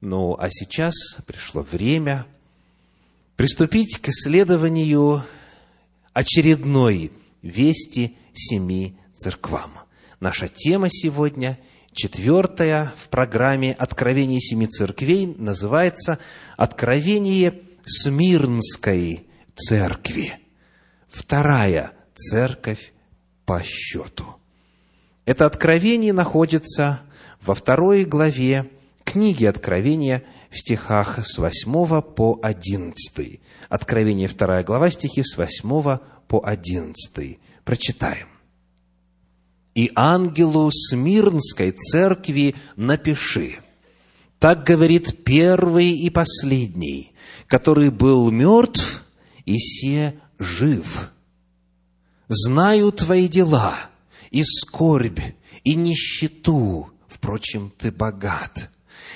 Ну, а сейчас пришло время приступить к исследованию очередной вести семи церквам. Наша тема сегодня, четвертая в программе «Откровение семи церквей», называется «Откровение Смирнской церкви». Вторая церковь по счету. Это откровение находится во второй главе книги Откровения в стихах с 8 по 11. Откровение 2 глава, стихи с 8 по 11. Прочитаем. «И ангелу Смирнской церкви напиши, так говорит первый и последний, который был мертв и се жив. Знаю твои дела, и скорбь, и нищету, впрочем, ты богат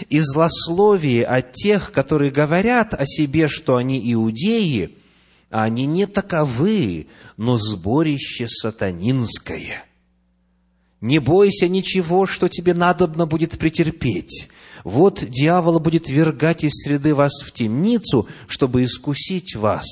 и злословие от тех, которые говорят о себе, что они иудеи, а они не таковы, но сборище сатанинское. Не бойся ничего, что тебе надобно будет претерпеть. Вот дьявол будет вергать из среды вас в темницу, чтобы искусить вас,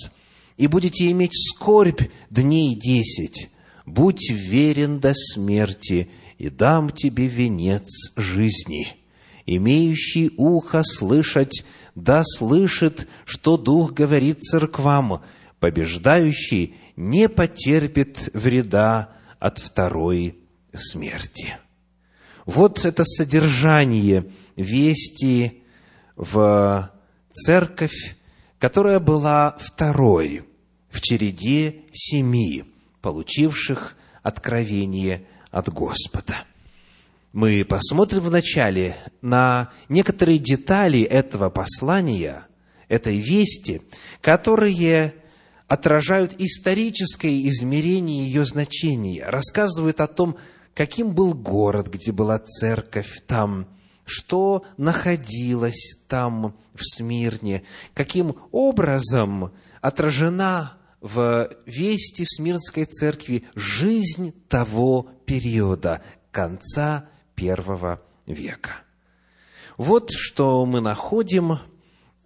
и будете иметь скорбь дней десять. Будь верен до смерти, и дам тебе венец жизни» имеющий ухо слышать, да слышит, что Дух говорит церквам, побеждающий не потерпит вреда от второй смерти. Вот это содержание вести в церковь, которая была второй в череде семи, получивших откровение от Господа – мы посмотрим вначале на некоторые детали этого послания, этой вести, которые отражают историческое измерение ее значения, рассказывают о том, каким был город, где была церковь там, что находилось там, в Смирне, каким образом отражена в вести Смирнской церкви жизнь того периода, конца первого века. Вот что мы находим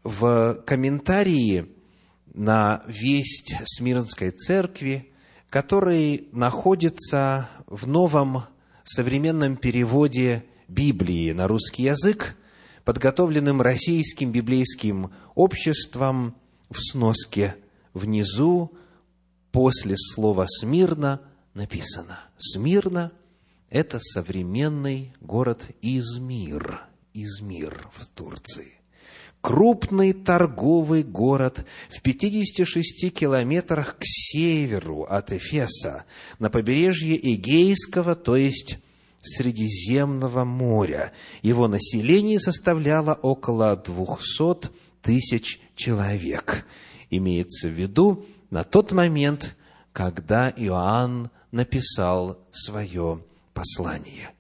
в комментарии на весть Смирнской церкви, который находится в новом современном переводе Библии на русский язык, подготовленным Российским библейским обществом в сноске внизу после слова «смирно» написано «Смирно» Это современный город Измир, Измир в Турции. Крупный торговый город в 56 километрах к северу от Эфеса, на побережье Эгейского, то есть Средиземного моря. Его население составляло около 200 тысяч человек. Имеется в виду на тот момент, когда Иоанн написал свое послание.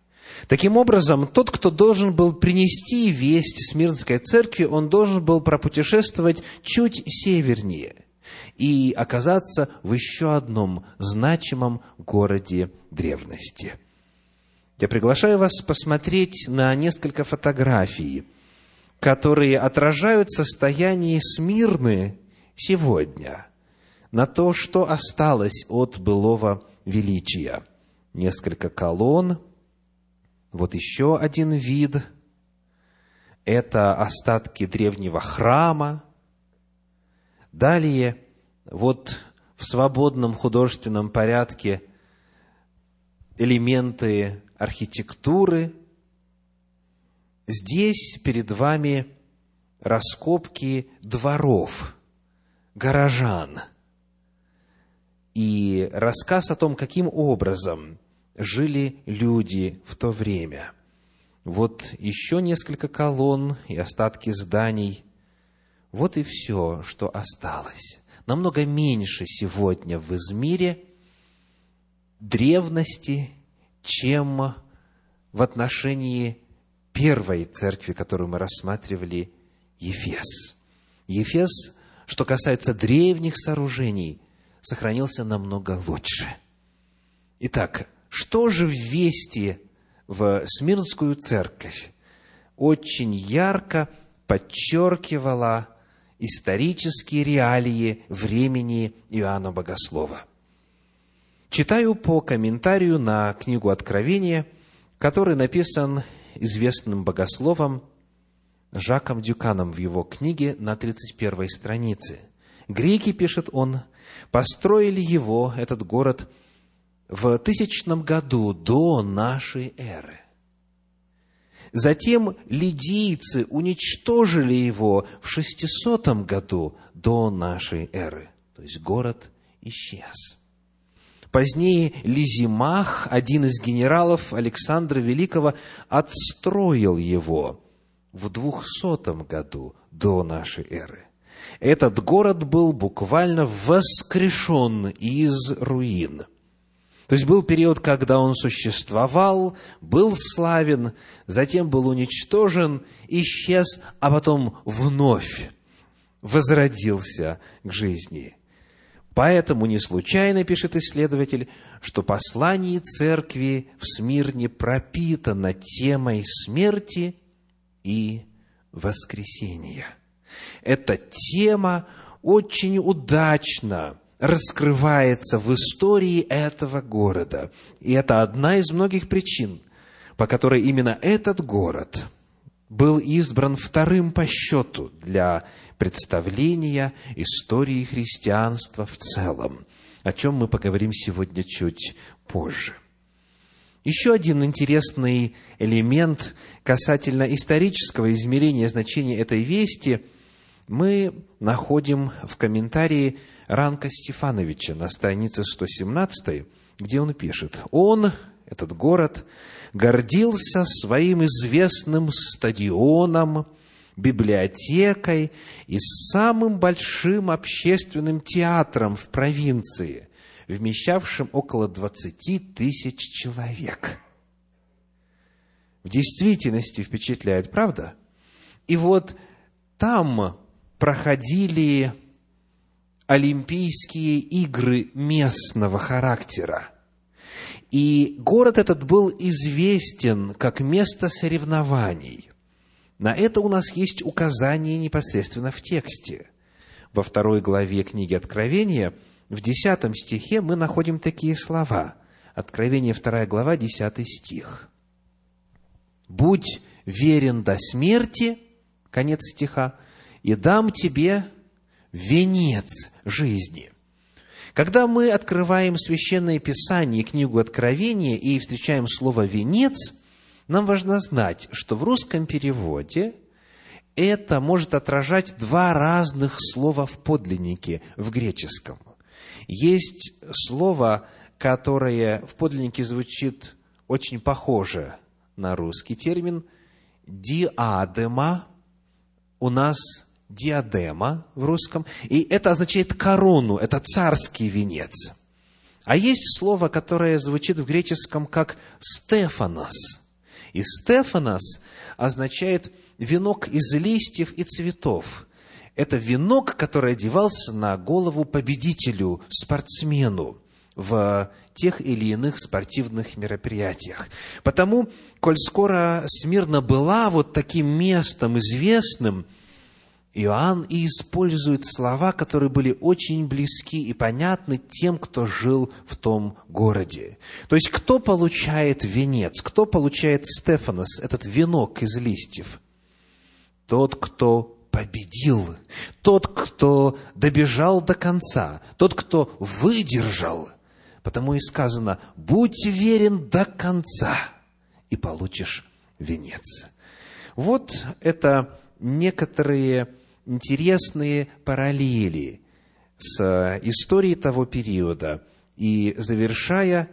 Таким образом, тот, кто должен был принести весть Смирнской церкви, он должен был пропутешествовать чуть севернее и оказаться в еще одном значимом городе древности. Я приглашаю вас посмотреть на несколько фотографий, которые отражают состояние Смирны сегодня, на то, что осталось от былого величия – несколько колонн. Вот еще один вид. Это остатки древнего храма. Далее, вот в свободном художественном порядке элементы архитектуры. Здесь перед вами раскопки дворов, горожан. И рассказ о том, каким образом жили люди в то время. Вот еще несколько колонн и остатки зданий. Вот и все, что осталось. Намного меньше сегодня в Измире древности, чем в отношении первой церкви, которую мы рассматривали, Ефес. Ефес, что касается древних сооружений, сохранился намного лучше. Итак, что же в вести в Смирнскую церковь очень ярко подчеркивала исторические реалии времени Иоанна Богослова. Читаю по комментарию на книгу Откровения, который написан известным богословом Жаком Дюканом в его книге на 31 странице. Греки, пишет он, построили его, этот город, в тысячном году до нашей эры. Затем лидийцы уничтожили его в 600 году до нашей эры. То есть город исчез. Позднее Лизимах, один из генералов Александра Великого, отстроил его в 200 году до нашей эры. Этот город был буквально воскрешен из руин. То есть был период, когда он существовал, был славен, затем был уничтожен, исчез, а потом вновь возродился к жизни. Поэтому не случайно, пишет исследователь, что послание церкви в Смирне пропитано темой смерти и воскресения. Эта тема очень удачно раскрывается в истории этого города. И это одна из многих причин, по которой именно этот город был избран вторым по счету для представления истории христианства в целом, о чем мы поговорим сегодня чуть позже. Еще один интересный элемент касательно исторического измерения значения этой вести мы находим в комментарии Ранка Стефановича на странице 117, где он пишет, «Он, этот город, гордился своим известным стадионом, библиотекой и самым большим общественным театром в провинции, вмещавшим около 20 тысяч человек. В действительности впечатляет, правда? И вот там проходили Олимпийские игры местного характера. И город этот был известен как место соревнований. На это у нас есть указание непосредственно в тексте. Во второй главе книги Откровения, в десятом стихе мы находим такие слова. Откровение, вторая глава, десятый стих. «Будь верен до смерти», конец стиха, «и дам тебе венец жизни». Когда мы открываем Священное Писание, книгу Откровения, и встречаем слово «венец», нам важно знать, что в русском переводе это может отражать два разных слова в подлиннике, в греческом. Есть слово, которое в подлиннике звучит очень похоже на русский термин «диадема». У нас диадема в русском, и это означает корону, это царский венец. А есть слово, которое звучит в греческом как «стефанос». И «стефанос» означает венок из листьев и цветов. Это венок, который одевался на голову победителю, спортсмену в тех или иных спортивных мероприятиях. Потому, коль скоро Смирна была вот таким местом известным, Иоанн и использует слова, которые были очень близки и понятны тем, кто жил в том городе. То есть, кто получает венец, кто получает Стефанос, этот венок из листьев? Тот, кто победил, тот, кто добежал до конца, тот, кто выдержал. Потому и сказано, будь верен до конца, и получишь венец. Вот это некоторые интересные параллели с историей того периода. И завершая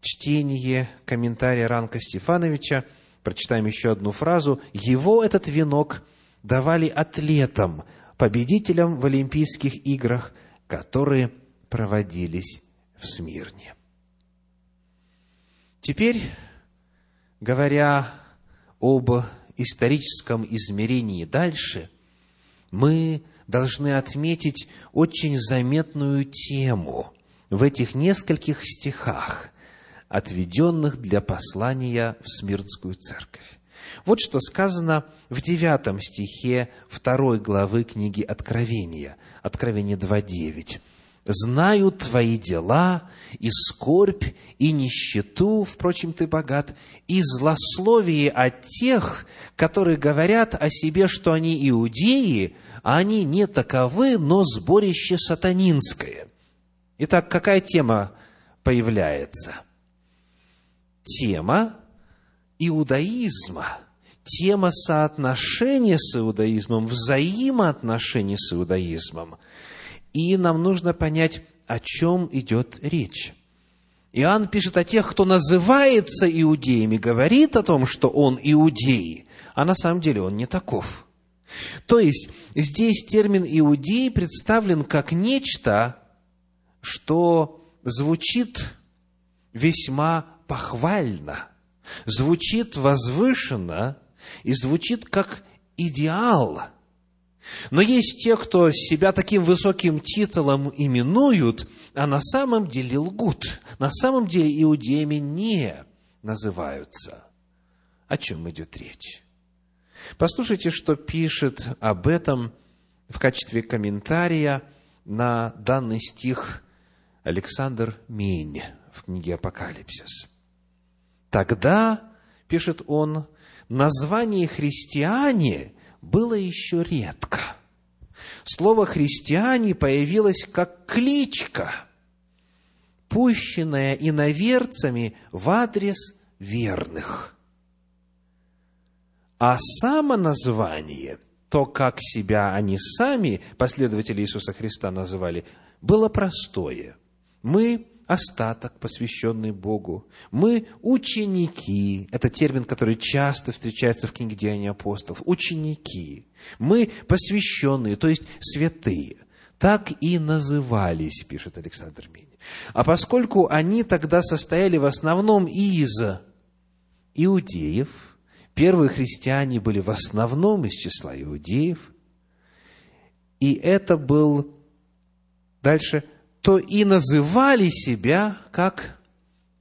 чтение комментария Ранка Стефановича, прочитаем еще одну фразу. «Его этот венок давали атлетам, победителям в Олимпийских играх, которые проводились в Смирне». Теперь, говоря об историческом измерении дальше – мы должны отметить очень заметную тему в этих нескольких стихах, отведенных для послания в Смирнскую церковь. Вот что сказано в девятом стихе второй главы книги Откровения, Откровение 2.9 знаю твои дела, и скорбь, и нищету, впрочем, ты богат, и злословие от тех, которые говорят о себе, что они иудеи, а они не таковы, но сборище сатанинское. Итак, какая тема появляется? Тема иудаизма, тема соотношения с иудаизмом, взаимоотношений с иудаизмом – и нам нужно понять, о чем идет речь. Иоанн пишет о тех, кто называется иудеями, говорит о том, что он иудей, а на самом деле он не таков. То есть, здесь термин «иудей» представлен как нечто, что звучит весьма похвально, звучит возвышенно и звучит как идеал – но есть те, кто себя таким высоким титулом именуют, а на самом деле лгут. На самом деле иудеями не называются. О чем идет речь? Послушайте, что пишет об этом в качестве комментария на данный стих Александр Мень в книге «Апокалипсис». Тогда, пишет он, название христиане было еще редко. Слово «христиане» появилось как кличка, пущенная иноверцами в адрес верных. А само название, то, как себя они сами, последователи Иисуса Христа, называли, было простое. Мы остаток, посвященный Богу. Мы ученики. Это термин, который часто встречается в книге Деяний апостолов. Ученики. Мы посвященные, то есть святые. Так и назывались, пишет Александр Минь. А поскольку они тогда состояли в основном из иудеев, первые христиане были в основном из числа иудеев, и это был дальше – то и называли себя как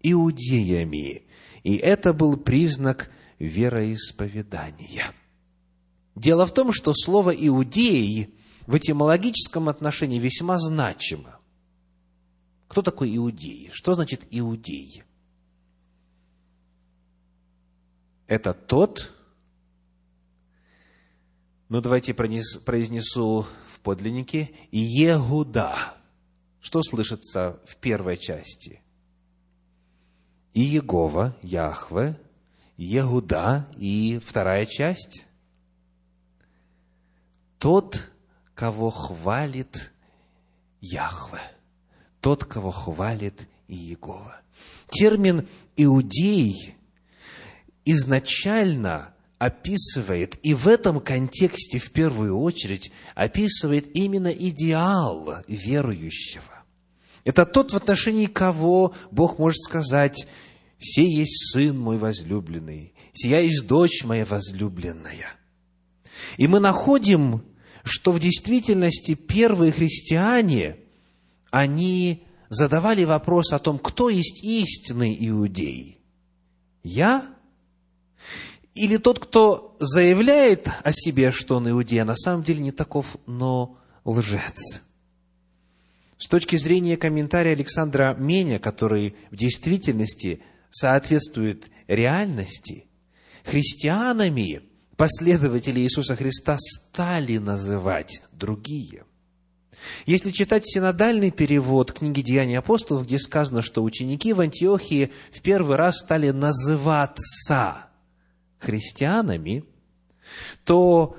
иудеями. И это был признак вероисповедания. Дело в том, что слово «иудей» в этимологическом отношении весьма значимо. Кто такой иудей? Что значит иудей? Это тот, ну давайте произнесу в подлиннике, Егуда что слышится в первой части? И Егова, Яхве, Егуда, и вторая часть – тот, кого хвалит Яхве, тот, кого хвалит Иегова. Термин «иудей» изначально описывает, и в этом контексте в первую очередь описывает именно идеал верующего. Это тот, в отношении кого Бог может сказать, «Сей есть Сын мой возлюбленный, сия есть дочь моя возлюбленная». И мы находим, что в действительности первые христиане, они задавали вопрос о том, кто есть истинный иудей. Я или тот, кто заявляет о себе, что он иудей, а на самом деле не таков, но лжец. С точки зрения комментария Александра Меня, который в действительности соответствует реальности, христианами последователи Иисуса Христа стали называть другие. Если читать синодальный перевод книги «Деяния апостолов», где сказано, что ученики в Антиохии в первый раз стали называться христианами, то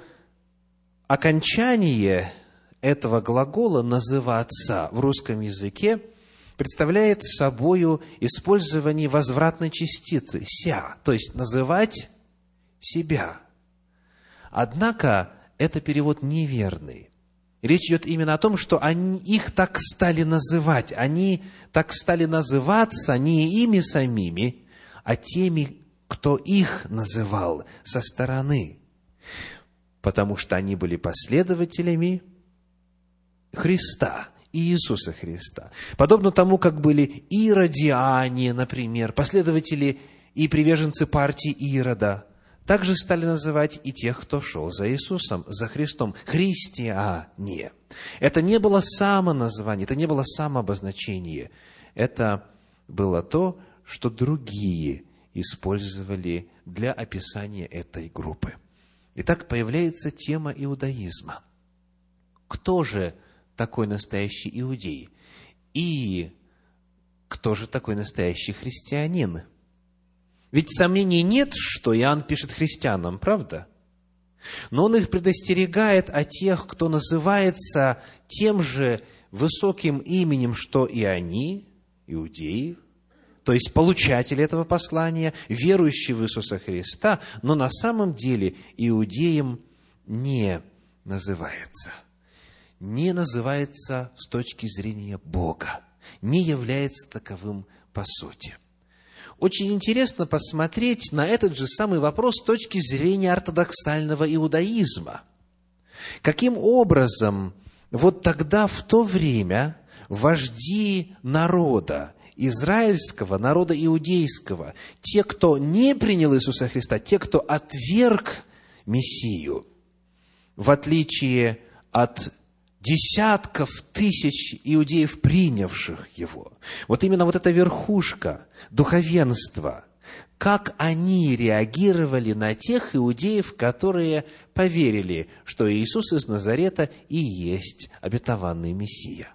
окончание этого глагола «называться» в русском языке представляет собою использование возвратной частицы «ся», то есть называть себя. Однако это перевод неверный. Речь идет именно о том, что они, их так стали называть, они так стали называться не ими самими, а теми, кто их называл со стороны, потому что они были последователями Христа, Иисуса Христа. Подобно тому, как были иродиане, например, последователи и приверженцы партии Ирода, также стали называть и тех, кто шел за Иисусом, за Христом, христиане. Это не было самоназвание, это не было самообозначение. Это было то, что другие использовали для описания этой группы. Итак, появляется тема иудаизма. Кто же такой настоящий иудей? И кто же такой настоящий христианин? Ведь сомнений нет, что Иоанн пишет христианам, правда? Но он их предостерегает о тех, кто называется тем же высоким именем, что и они, иудеи, то есть получатели этого послания, верующие в Иисуса Христа, но на самом деле иудеем не называется. Не называется с точки зрения Бога, не является таковым по сути – очень интересно посмотреть на этот же самый вопрос с точки зрения ортодоксального иудаизма. Каким образом вот тогда, в то время, вожди народа, израильского, народа иудейского, те, кто не принял Иисуса Христа, те, кто отверг Мессию, в отличие от десятков тысяч иудеев, принявших его. Вот именно вот эта верхушка духовенства, как они реагировали на тех иудеев, которые поверили, что Иисус из Назарета и есть обетованный Мессия.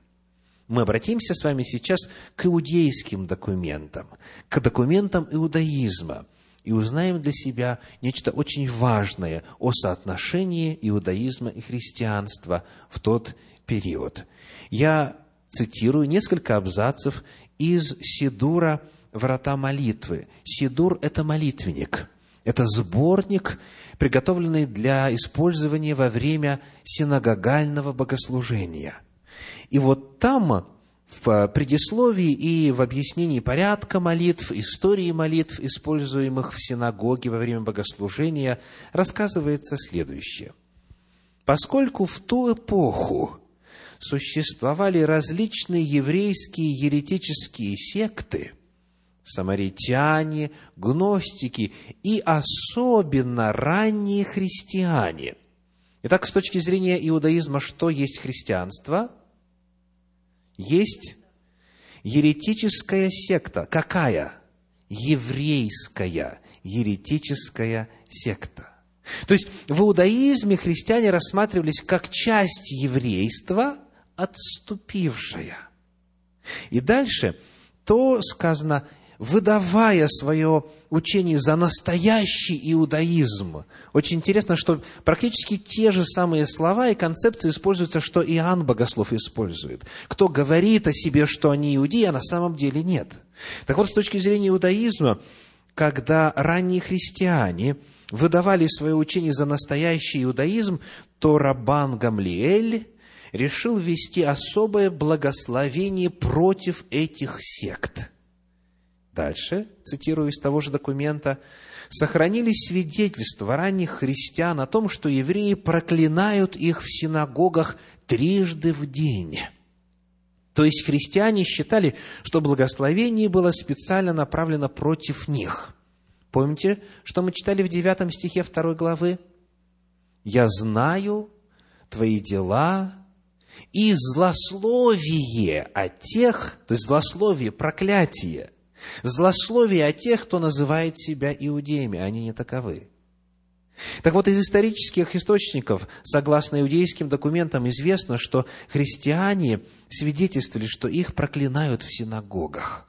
Мы обратимся с вами сейчас к иудейским документам, к документам иудаизма – и узнаем для себя нечто очень важное о соотношении иудаизма и христианства в тот период. Я цитирую несколько абзацев из Сидура «Врата молитвы». Сидур – это молитвенник. Это сборник, приготовленный для использования во время синагогального богослужения. И вот там в предисловии и в объяснении порядка молитв, истории молитв, используемых в синагоге во время богослужения, рассказывается следующее. Поскольку в ту эпоху существовали различные еврейские еретические секты, самаритяне, гностики и особенно ранние христиане. Итак, с точки зрения иудаизма, что есть христианство – есть еретическая секта. Какая? Еврейская еретическая секта. То есть в иудаизме христиане рассматривались как часть еврейства, отступившая. И дальше то сказано выдавая свое учение за настоящий иудаизм. Очень интересно, что практически те же самые слова и концепции используются, что Иоанн Богослов использует. Кто говорит о себе, что они иудеи, а на самом деле нет. Так вот, с точки зрения иудаизма, когда ранние христиане выдавали свое учение за настоящий иудаизм, то Рабан Гамлиэль решил ввести особое благословение против этих сект – Дальше, цитирую из того же документа, сохранились свидетельства ранних христиан о том, что евреи проклинают их в синагогах трижды в день. То есть христиане считали, что благословение было специально направлено против них. Помните, что мы читали в девятом стихе второй главы? «Я знаю твои дела и злословие о тех, то есть злословие, проклятие – Злословие о тех, кто называет себя иудеями, они не таковы. Так вот, из исторических источников, согласно иудейским документам, известно, что христиане свидетельствовали, что их проклинают в синагогах.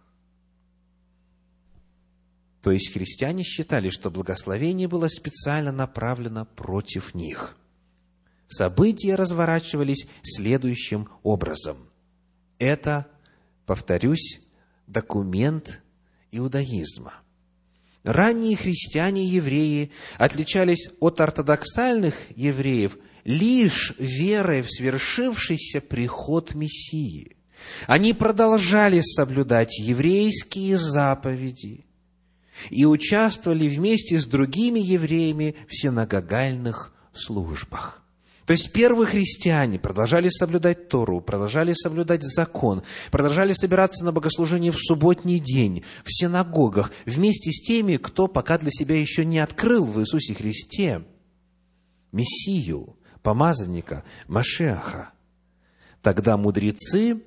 То есть христиане считали, что благословение было специально направлено против них. События разворачивались следующим образом. Это, повторюсь, документ иудаизма. Ранние христиане-евреи отличались от ортодоксальных евреев лишь верой в свершившийся приход Мессии. Они продолжали соблюдать еврейские заповеди и участвовали вместе с другими евреями в синагогальных службах. То есть первые христиане продолжали соблюдать Тору, продолжали соблюдать закон, продолжали собираться на богослужение в субботний день, в синагогах, вместе с теми, кто пока для себя еще не открыл в Иисусе Христе Мессию, помазанника, Машеха. Тогда мудрецы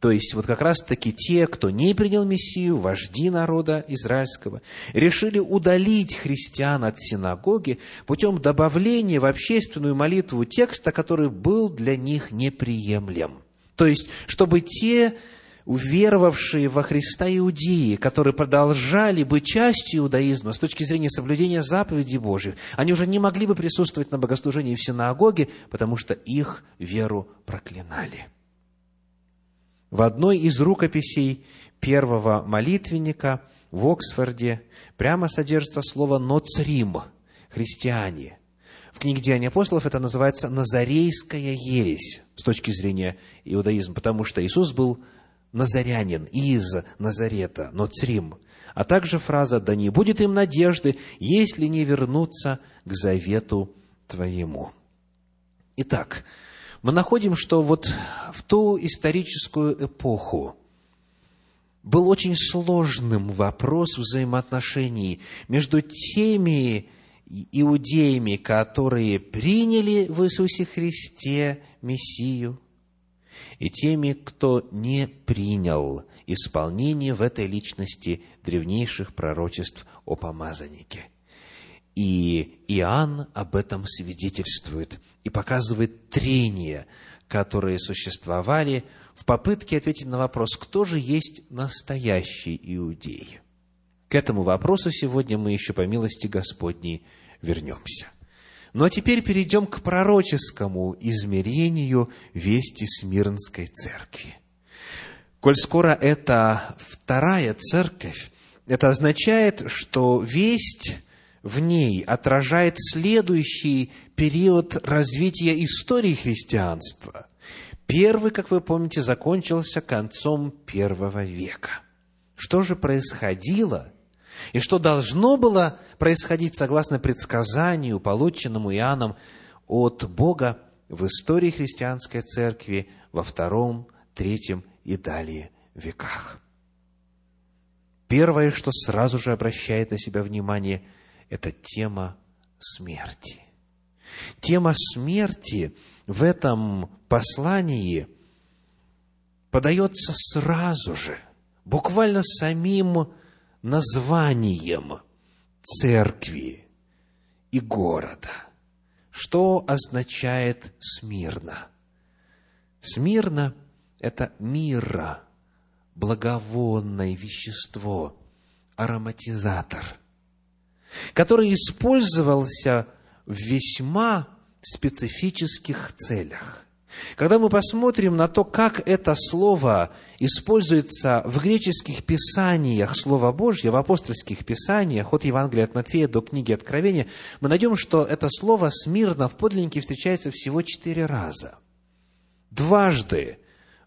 то есть, вот как раз-таки те, кто не принял Мессию, вожди народа израильского, решили удалить христиан от синагоги путем добавления в общественную молитву текста, который был для них неприемлем. То есть, чтобы те уверовавшие во Христа иудеи, которые продолжали быть частью иудаизма с точки зрения соблюдения заповедей Божьих, они уже не могли бы присутствовать на богослужении в синагоге, потому что их веру проклинали. В одной из рукописей первого молитвенника в Оксфорде прямо содержится слово «ноцрим» – христиане. В книге «Деяния апостолов» это называется «назарейская ересь» с точки зрения иудаизма, потому что Иисус был назарянин из Назарета, ноцрим. А также фраза «да не будет им надежды, если не вернуться к завету твоему». Итак, мы находим, что вот в ту историческую эпоху был очень сложным вопрос взаимоотношений между теми иудеями, которые приняли в Иисусе Христе Мессию, и теми, кто не принял исполнение в этой личности древнейших пророчеств о помазаннике – и Иоанн об этом свидетельствует и показывает трения, которые существовали в попытке ответить на вопрос, кто же есть настоящий иудей. К этому вопросу сегодня мы еще по милости Господней вернемся. Ну а теперь перейдем к пророческому измерению вести Смирнской церкви. Коль скоро это вторая церковь, это означает, что весть в ней отражает следующий период развития истории христианства. Первый, как вы помните, закончился концом первого века. Что же происходило и что должно было происходить согласно предсказанию, полученному Иоанном от Бога в истории христианской церкви во втором, третьем и далее веках? Первое, что сразу же обращает на себя внимание – это тема смерти. Тема смерти в этом послании подается сразу же, буквально самим названием церкви и города. Что означает смирно? Смирно – это мира, благовонное вещество, ароматизатор – который использовался в весьма специфических целях. Когда мы посмотрим на то, как это слово используется в греческих писаниях Слова Божьего, в апостольских писаниях, от Евангелия от Матфея до книги Откровения, мы найдем, что это слово «смирно» в подлиннике встречается всего четыре раза. Дважды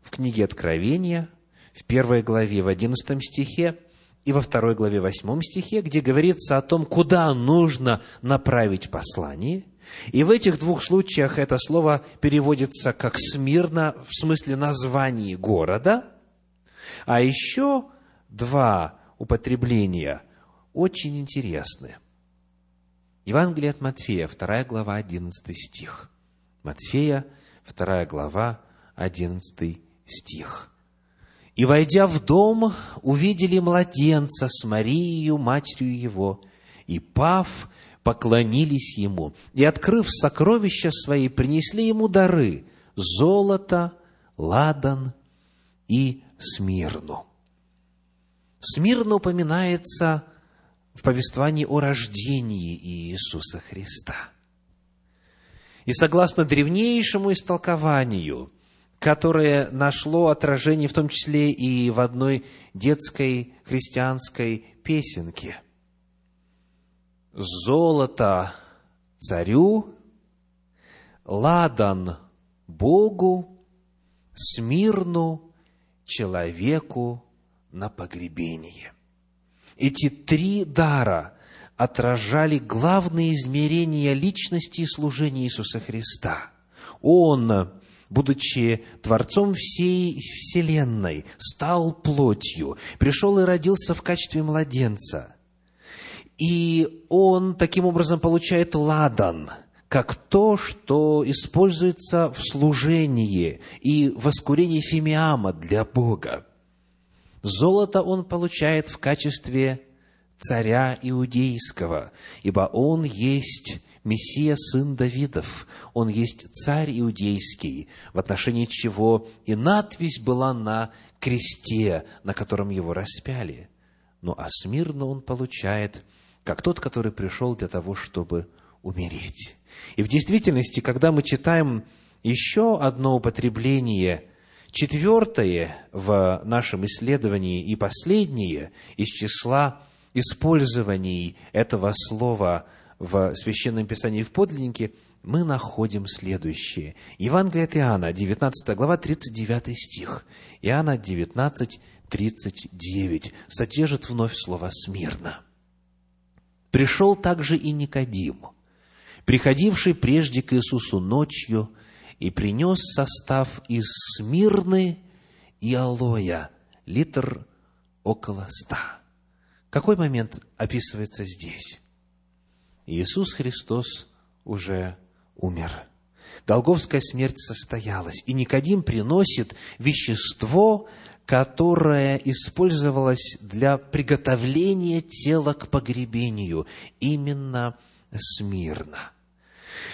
в книге Откровения, в первой главе, в одиннадцатом стихе, и во второй главе восьмом стихе, где говорится о том, куда нужно направить послание. И в этих двух случаях это слово переводится как «смирно» в смысле названия города. А еще два употребления очень интересны. Евангелие от Матфея, вторая глава, одиннадцатый стих. Матфея, вторая глава, одиннадцатый стих. И, войдя в дом, увидели младенца с Марией, матерью его, и, пав, поклонились ему, и, открыв сокровища свои, принесли ему дары – золото, ладан и смирну. Смирно упоминается в повествовании о рождении Иисуса Христа. И согласно древнейшему истолкованию – которое нашло отражение в том числе и в одной детской христианской песенке. «Золото царю, ладан Богу, смирну человеку на погребение». Эти три дара отражали главные измерения личности и служения Иисуса Христа – Он, будучи Творцом всей Вселенной, стал плотью, пришел и родился в качестве младенца. И он таким образом получает ладан, как то, что используется в служении и воскурении фимиама для Бога. Золото он получает в качестве царя иудейского, ибо он есть Мессия, сын Давидов, он есть царь иудейский, в отношении чего и надпись была на кресте, на котором его распяли. Ну а смирно он получает, как тот, который пришел для того, чтобы умереть. И в действительности, когда мы читаем еще одно употребление, четвертое в нашем исследовании и последнее из числа использований этого слова в Священном Писании в подлиннике, мы находим следующее. Евангелие от Иоанна, 19 глава, 39 стих. Иоанна 19, 39 содержит вновь слово «смирно». «Пришел также и Никодим, приходивший прежде к Иисусу ночью, и принес состав из смирны и алоя, литр около ста». Какой момент описывается здесь? Иисус Христос уже умер. Голговская смерть состоялась, и Никодим приносит вещество, которое использовалось для приготовления тела к погребению, именно смирно.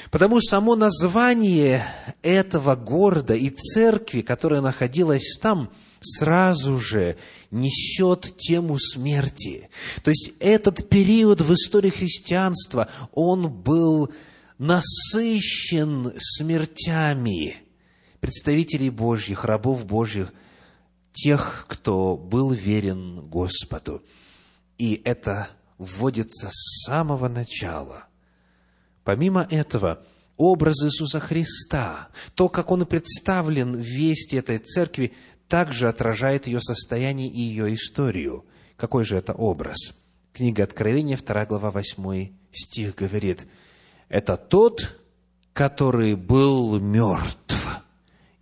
Потому само название этого города и церкви, которая находилась там – сразу же несет тему смерти. То есть этот период в истории христианства, он был насыщен смертями представителей Божьих, рабов Божьих, тех, кто был верен Господу. И это вводится с самого начала. Помимо этого, образ Иисуса Христа, то, как Он представлен в вести этой церкви, также отражает ее состояние и ее историю. Какой же это образ? Книга Откровения, 2 глава, 8 стих говорит, «Это тот, который был мертв,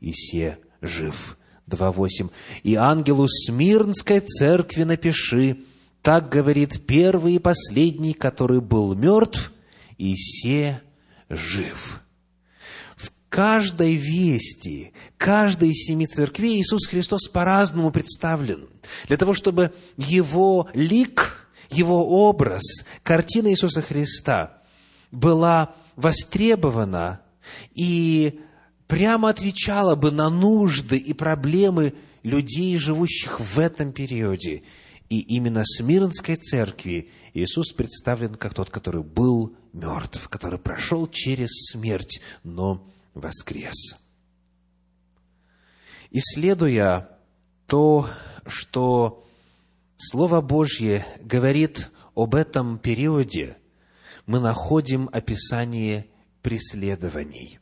и се жив». 2.8. «И ангелу Смирнской церкви напиши, так говорит первый и последний, который был мертв, и се жив» каждой вести, каждой из семи церквей Иисус Христос по-разному представлен. Для того, чтобы Его лик, Его образ, картина Иисуса Христа была востребована и прямо отвечала бы на нужды и проблемы людей, живущих в этом периоде. И именно Смирнской церкви Иисус представлен как тот, который был мертв, который прошел через смерть, но воскрес. Исследуя то, что Слово Божье говорит об этом периоде, мы находим описание преследований.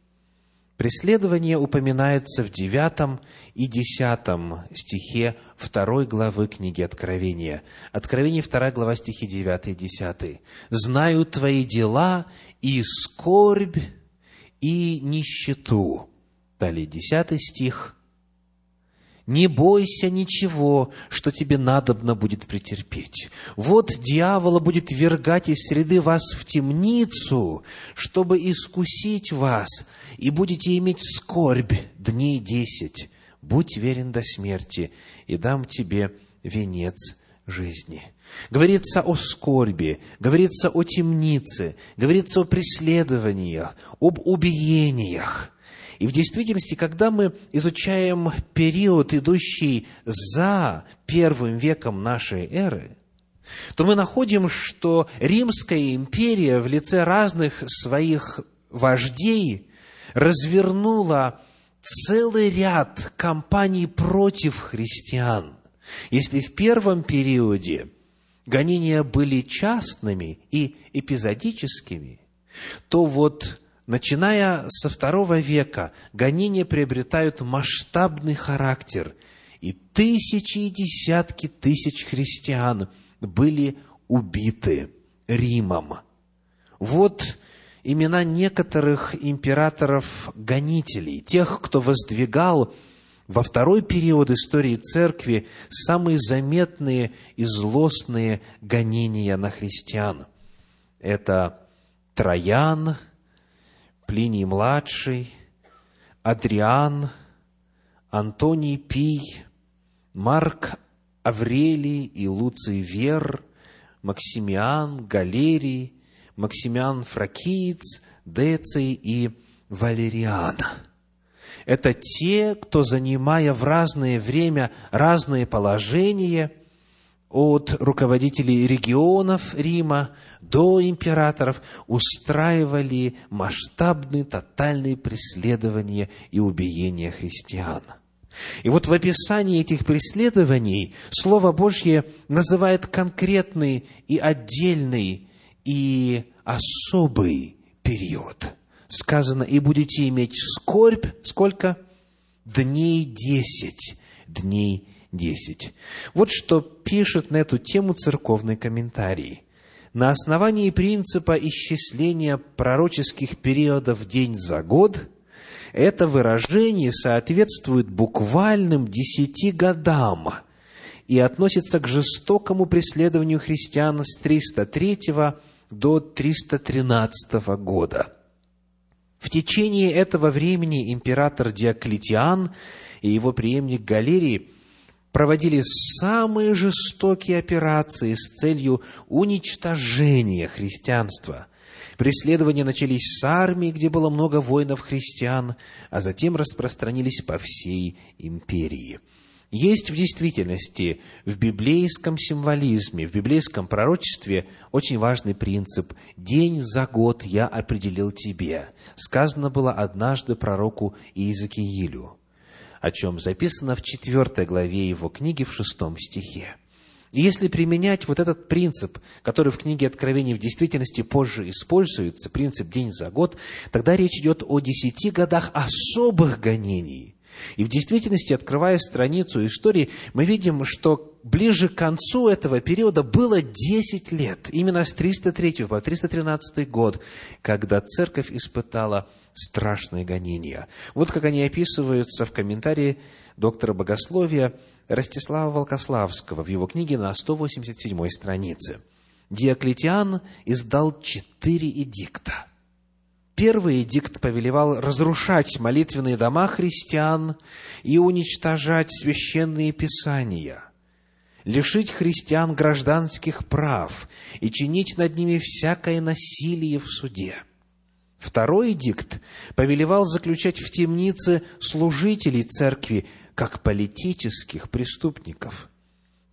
Преследование упоминается в девятом и десятом стихе второй главы книги Откровения. Откровение, вторая глава, стихи 9 и 10. «Знаю твои дела и скорбь и нищету. Далее, десятый стих. «Не бойся ничего, что тебе надобно будет претерпеть. Вот дьявола будет вергать из среды вас в темницу, чтобы искусить вас, и будете иметь скорбь дней десять. Будь верен до смерти, и дам тебе венец жизни. Говорится о скорби, говорится о темнице, говорится о преследованиях, об убиениях. И в действительности, когда мы изучаем период, идущий за первым веком нашей эры, то мы находим, что Римская империя в лице разных своих вождей развернула целый ряд кампаний против христиан – если в первом периоде гонения были частными и эпизодическими, то вот начиная со второго века гонения приобретают масштабный характер, и тысячи и десятки тысяч христиан были убиты Римом. Вот имена некоторых императоров-гонителей, тех, кто воздвигал во второй период истории церкви самые заметные и злостные гонения на христиан. Это Троян, Плиний-младший, Адриан, Антоний Пий, Марк Аврелий и Луций Вер, Максимиан, Галерий, Максимиан Фракиец, Деций и Валериан. Это те, кто, занимая в разное время разные положения, от руководителей регионов Рима до императоров, устраивали масштабные, тотальные преследования и убиения христиан – и вот в описании этих преследований Слово Божье называет конкретный и отдельный и особый период. Сказано, и будете иметь скорбь, сколько? Дней десять. Дней десять. Вот что пишет на эту тему церковный комментарий. На основании принципа исчисления пророческих периодов день за год – это выражение соответствует буквальным десяти годам и относится к жестокому преследованию христиан с 303 до 313 года. В течение этого времени император Диоклетиан и его преемник Галерий проводили самые жестокие операции с целью уничтожения христианства – Преследования начались с армии, где было много воинов-христиан, а затем распространились по всей империи. Есть в действительности в библейском символизме, в библейском пророчестве очень важный принцип «день за год я определил тебе». Сказано было однажды пророку Иезекиилю, о чем записано в четвертой главе его книги в шестом стихе. И если применять вот этот принцип, который в книге Откровений в действительности позже используется, принцип день за год, тогда речь идет о десяти годах особых гонений. И в действительности, открывая страницу истории, мы видим, что ближе к концу этого периода было 10 лет, именно с 303 по 313 год, когда церковь испытала страшные гонения. Вот как они описываются в комментарии доктора богословия Ростислава Волкославского в его книге на 187 странице. Диоклетиан издал четыре эдикта. Первый эдикт повелевал разрушать молитвенные дома христиан и уничтожать священные писания, лишить христиан гражданских прав и чинить над ними всякое насилие в суде. Второй эдикт повелевал заключать в темнице служителей церкви, как политических преступников.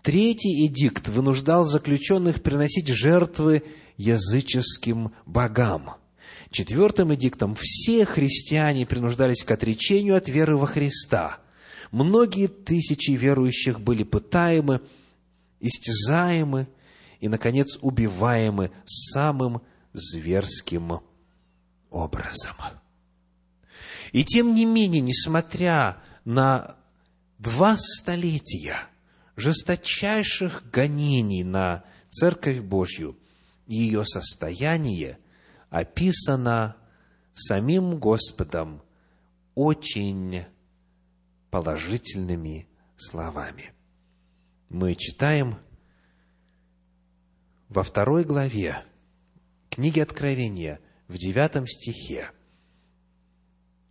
Третий эдикт вынуждал заключенных приносить жертвы языческим богам. Четвертым эдиктом все христиане принуждались к отречению от веры во Христа. Многие тысячи верующих были пытаемы, истязаемы и, наконец, убиваемы самым зверским образом. И тем не менее, несмотря на два столетия жесточайших гонений на Церковь Божью и ее состояние описано самим Господом очень положительными словами. Мы читаем во второй главе книги Откровения, в девятом стихе,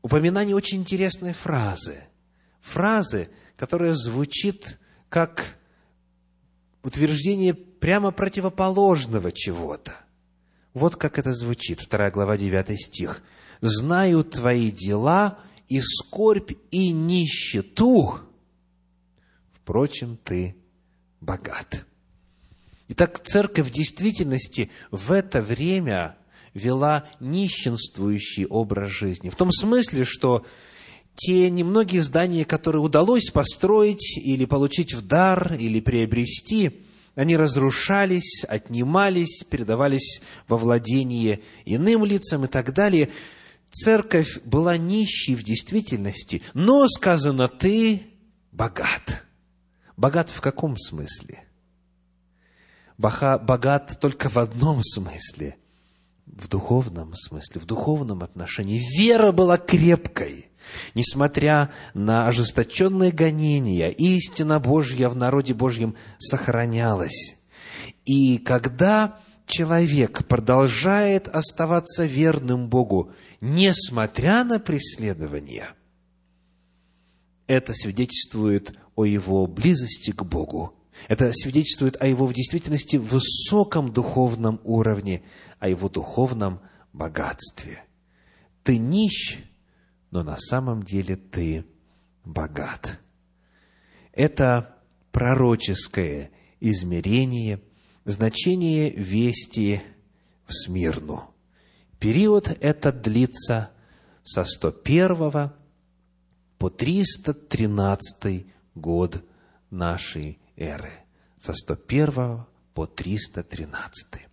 упоминание очень интересной фразы – фразы, которая звучит как утверждение прямо противоположного чего-то. Вот как это звучит, 2 глава, 9 стих. «Знаю твои дела и скорбь, и нищету, впрочем, ты богат». Итак, церковь в действительности в это время вела нищенствующий образ жизни. В том смысле, что те немногие здания, которые удалось построить или получить в дар, или приобрести, они разрушались, отнимались, передавались во владение иным лицам и так далее. Церковь была нищей в действительности, но сказано, ты богат. Богат в каком смысле? Богат только в одном смысле. В духовном смысле, в духовном отношении. Вера была крепкой. Несмотря на ожесточенные гонения, истина Божья в народе Божьем сохранялась. И когда человек продолжает оставаться верным Богу, несмотря на преследования, это свидетельствует о его близости к Богу. Это свидетельствует о его в действительности высоком духовном уровне, о его духовном богатстве. Ты нищ, но на самом деле ты богат. Это пророческое измерение, значение вести в Смирну. Период этот длится со 101 по 313 год нашей эры. Со 101 по 313.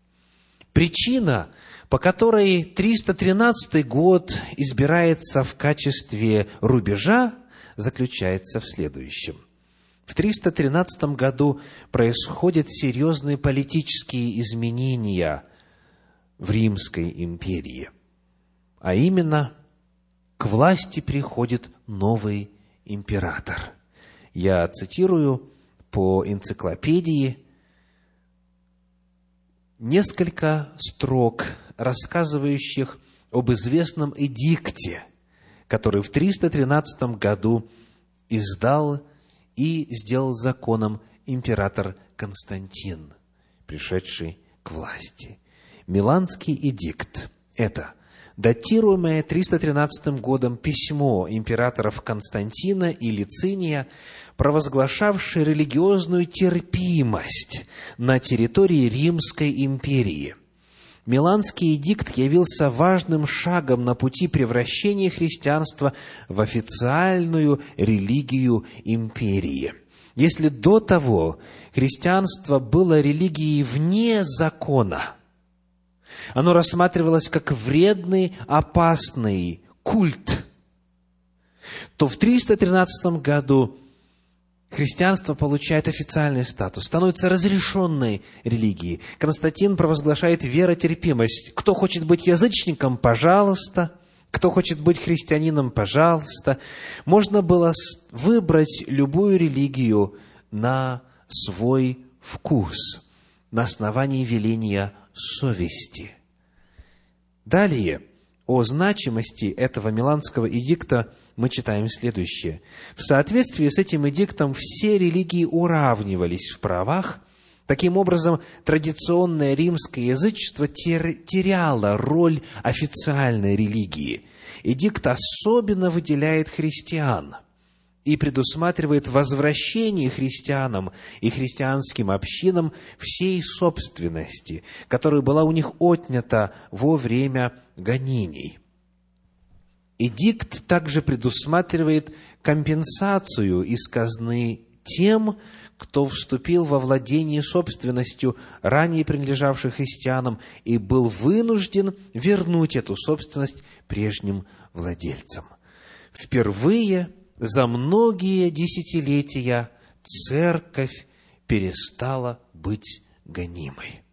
Причина, по которой 313 год избирается в качестве рубежа, заключается в следующем. В 313 году происходят серьезные политические изменения в Римской империи. А именно, к власти приходит новый император. Я цитирую по энциклопедии несколько строк, рассказывающих об известном эдикте, который в 313 году издал и сделал законом император Константин, пришедший к власти. Миланский эдикт – это датируемое 313 годом письмо императоров Константина и Лициния, провозглашавшее религиозную терпимость на территории Римской империи. Миланский эдикт явился важным шагом на пути превращения христианства в официальную религию империи. Если до того христианство было религией вне закона – оно рассматривалось как вредный, опасный культ, то в 313 году христианство получает официальный статус, становится разрешенной религией. Константин провозглашает веротерпимость. Кто хочет быть язычником, пожалуйста. Кто хочет быть христианином, пожалуйста. Можно было выбрать любую религию на свой вкус, на основании веления совести. Далее, о значимости этого Миланского эдикта мы читаем следующее. В соответствии с этим эдиктом все религии уравнивались в правах, Таким образом, традиционное римское язычество теряло роль официальной религии. Эдикт особенно выделяет христиан – и предусматривает возвращение христианам и христианским общинам всей собственности, которая была у них отнята во время гонений. Эдикт также предусматривает компенсацию из казны тем, кто вступил во владение собственностью, ранее принадлежавшей христианам, и был вынужден вернуть эту собственность прежним владельцам. Впервые за многие десятилетия церковь перестала быть гонимой.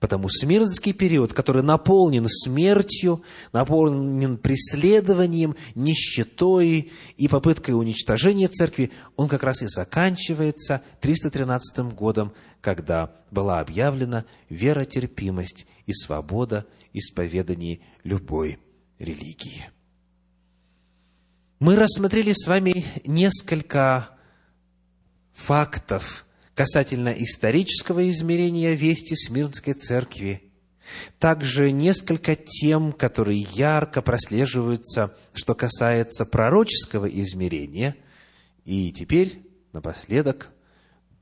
Потому смирнский период, который наполнен смертью, наполнен преследованием, нищетой и попыткой уничтожения церкви, он как раз и заканчивается 313 годом, когда была объявлена веротерпимость и свобода исповедания любой религии. Мы рассмотрели с вами несколько фактов касательно исторического измерения вести Смирнской церкви, также несколько тем, которые ярко прослеживаются, что касается пророческого измерения, и теперь, напоследок,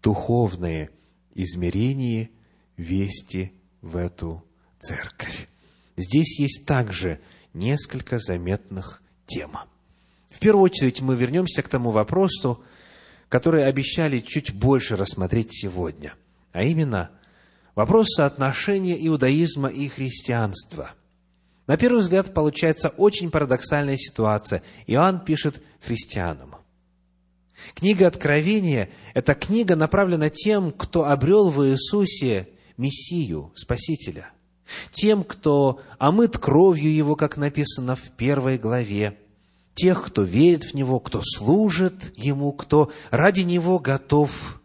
духовное измерение вести в эту церковь. Здесь есть также несколько заметных тем – в первую очередь мы вернемся к тому вопросу, который обещали чуть больше рассмотреть сегодня, а именно вопрос соотношения иудаизма и христианства. На первый взгляд получается очень парадоксальная ситуация. Иоанн пишет христианам. Книга Откровения – это книга, направлена тем, кто обрел в Иисусе Мессию, Спасителя. тем, кто омыт кровью Его, как написано в первой главе, тех, кто верит в Него, кто служит Ему, кто ради Него готов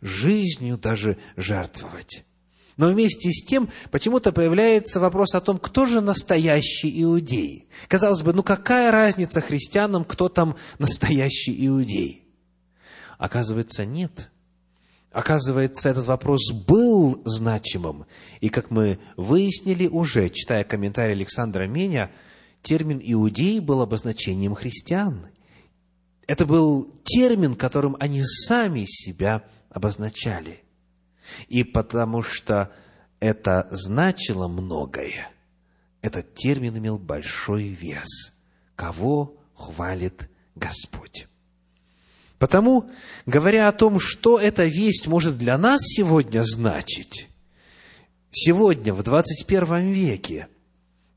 жизнью даже жертвовать. Но вместе с тем почему-то появляется вопрос о том, кто же настоящий иудей. Казалось бы, ну какая разница христианам, кто там настоящий иудей? Оказывается, нет. Оказывается, этот вопрос был значимым. И, как мы выяснили уже, читая комментарий Александра Меня, термин «иудей» был обозначением христиан. Это был термин, которым они сами себя обозначали. И потому что это значило многое, этот термин имел большой вес. Кого хвалит Господь? Потому, говоря о том, что эта весть может для нас сегодня значить, сегодня, в 21 веке,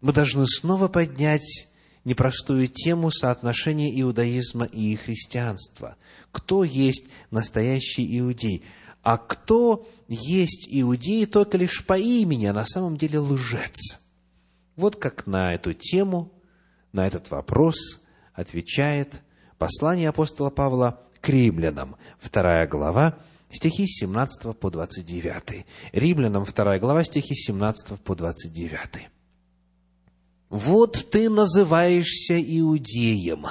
мы должны снова поднять непростую тему соотношения иудаизма и христианства. Кто есть настоящий иудей? А кто есть иудей только лишь по имени, а на самом деле лжец? Вот как на эту тему, на этот вопрос отвечает послание апостола Павла к римлянам, вторая глава, стихи с 17 по 29. Римлянам, вторая глава, стихи с 17 по 29. «Вот ты называешься иудеем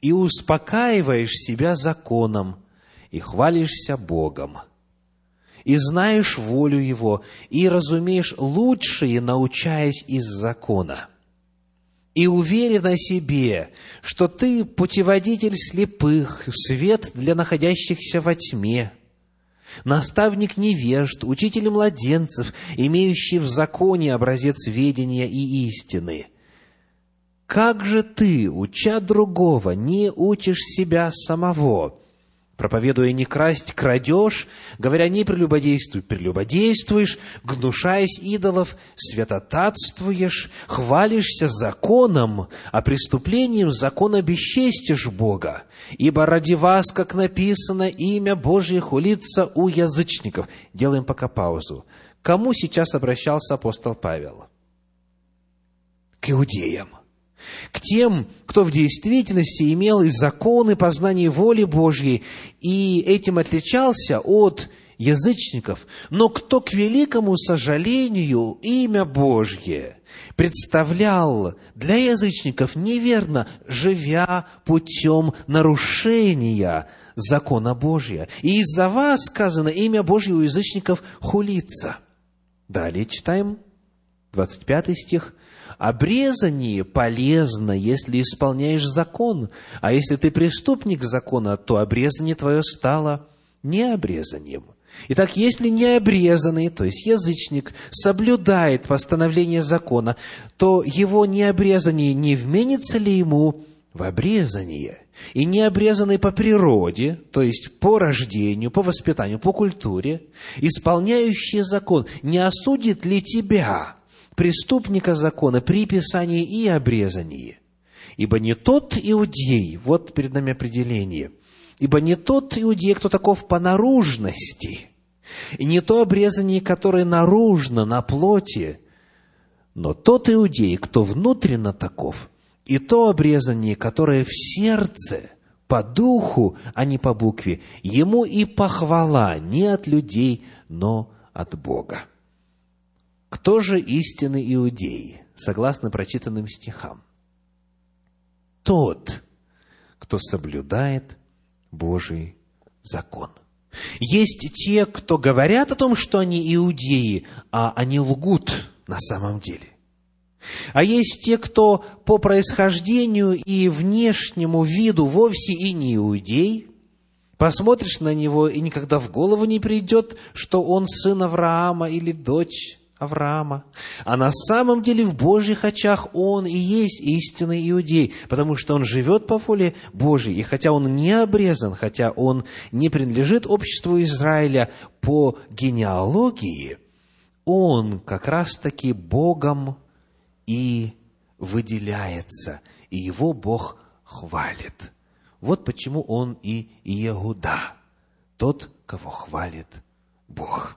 и успокаиваешь себя законом, и хвалишься Богом, и знаешь волю Его, и разумеешь лучшее, научаясь из закона, и уверен о себе, что ты путеводитель слепых, свет для находящихся во тьме, наставник невежд, учитель младенцев, имеющий в законе образец ведения и истины. Как же ты, уча другого, не учишь себя самого? Проповедуя не красть, крадешь, говоря не прелюбодействуй, прелюбодействуешь, гнушаясь идолов, святотатствуешь, хвалишься законом, а преступлением закона бесчестишь Бога. Ибо ради вас, как написано, имя Божье хулится у язычников. Делаем пока паузу. Кому сейчас обращался апостол Павел? К иудеям – к тем, кто в действительности имел и законы познания воли Божьей, и этим отличался от язычников, но кто, к великому сожалению, имя Божье представлял для язычников неверно, живя путем нарушения закона Божия. И из-за вас, сказано, имя Божье у язычников хулится. Далее читаем, 25 стих. Обрезание полезно, если исполняешь закон, а если ты преступник закона, то обрезание твое стало необрезанием. Итак, если необрезанный, то есть язычник, соблюдает постановление закона, то его необрезание не вменится ли ему в обрезание? И необрезанный по природе, то есть по рождению, по воспитанию, по культуре, исполняющий закон, не осудит ли тебя – преступника закона при писании и обрезании. Ибо не тот иудей, вот перед нами определение, ибо не тот иудей, кто таков по наружности, и не то обрезание, которое наружно, на плоти, но тот иудей, кто внутренно таков, и то обрезание, которое в сердце, по духу, а не по букве, ему и похвала не от людей, но от Бога. Кто же истинный иудей, согласно прочитанным стихам? Тот, кто соблюдает Божий закон. Есть те, кто говорят о том, что они иудеи, а они лгут на самом деле. А есть те, кто по происхождению и внешнему виду вовсе и не иудей. Посмотришь на него, и никогда в голову не придет, что он сын Авраама или дочь Авраама. А на самом деле в Божьих очах он и есть истинный иудей, потому что он живет по воле Божьей. И хотя он не обрезан, хотя он не принадлежит обществу Израиля по генеалогии, он как раз-таки Богом и выделяется, и его Бог хвалит. Вот почему он и Иегуда, тот, кого хвалит Бог.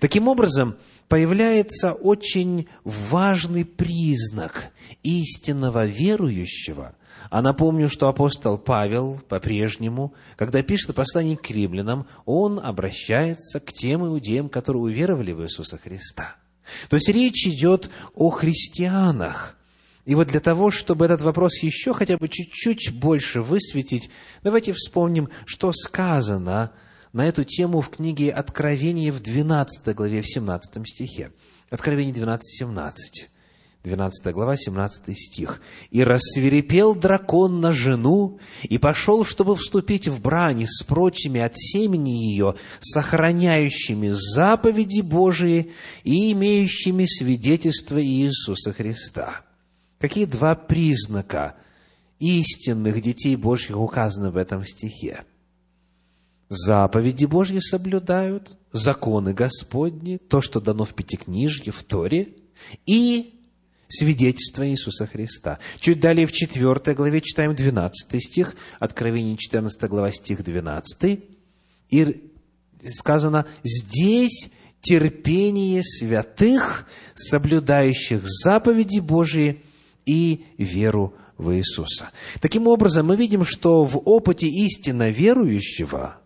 Таким образом, появляется очень важный признак истинного верующего. А напомню, что апостол Павел по-прежнему, когда пишет послание к римлянам, он обращается к тем иудеям, которые уверовали в Иисуса Христа. То есть речь идет о христианах. И вот для того, чтобы этот вопрос еще хотя бы чуть-чуть больше высветить, давайте вспомним, что сказано на эту тему в книге Откровения в 12 главе, в 17 стихе. Откровение 12, 17. 12 глава, 17 стих. «И рассверепел дракон на жену, и пошел, чтобы вступить в брани с прочими от семени ее, сохраняющими заповеди Божии и имеющими свидетельство Иисуса Христа». Какие два признака истинных детей Божьих указаны в этом стихе? Заповеди Божьи соблюдают, законы Господни, то, что дано в Пятикнижье, в Торе, и свидетельство Иисуса Христа. Чуть далее в 4 главе читаем 12 стих, Откровение 14 глава, стих 12. И сказано, здесь терпение святых, соблюдающих заповеди Божии и веру в Иисуса. Таким образом, мы видим, что в опыте истинно верующего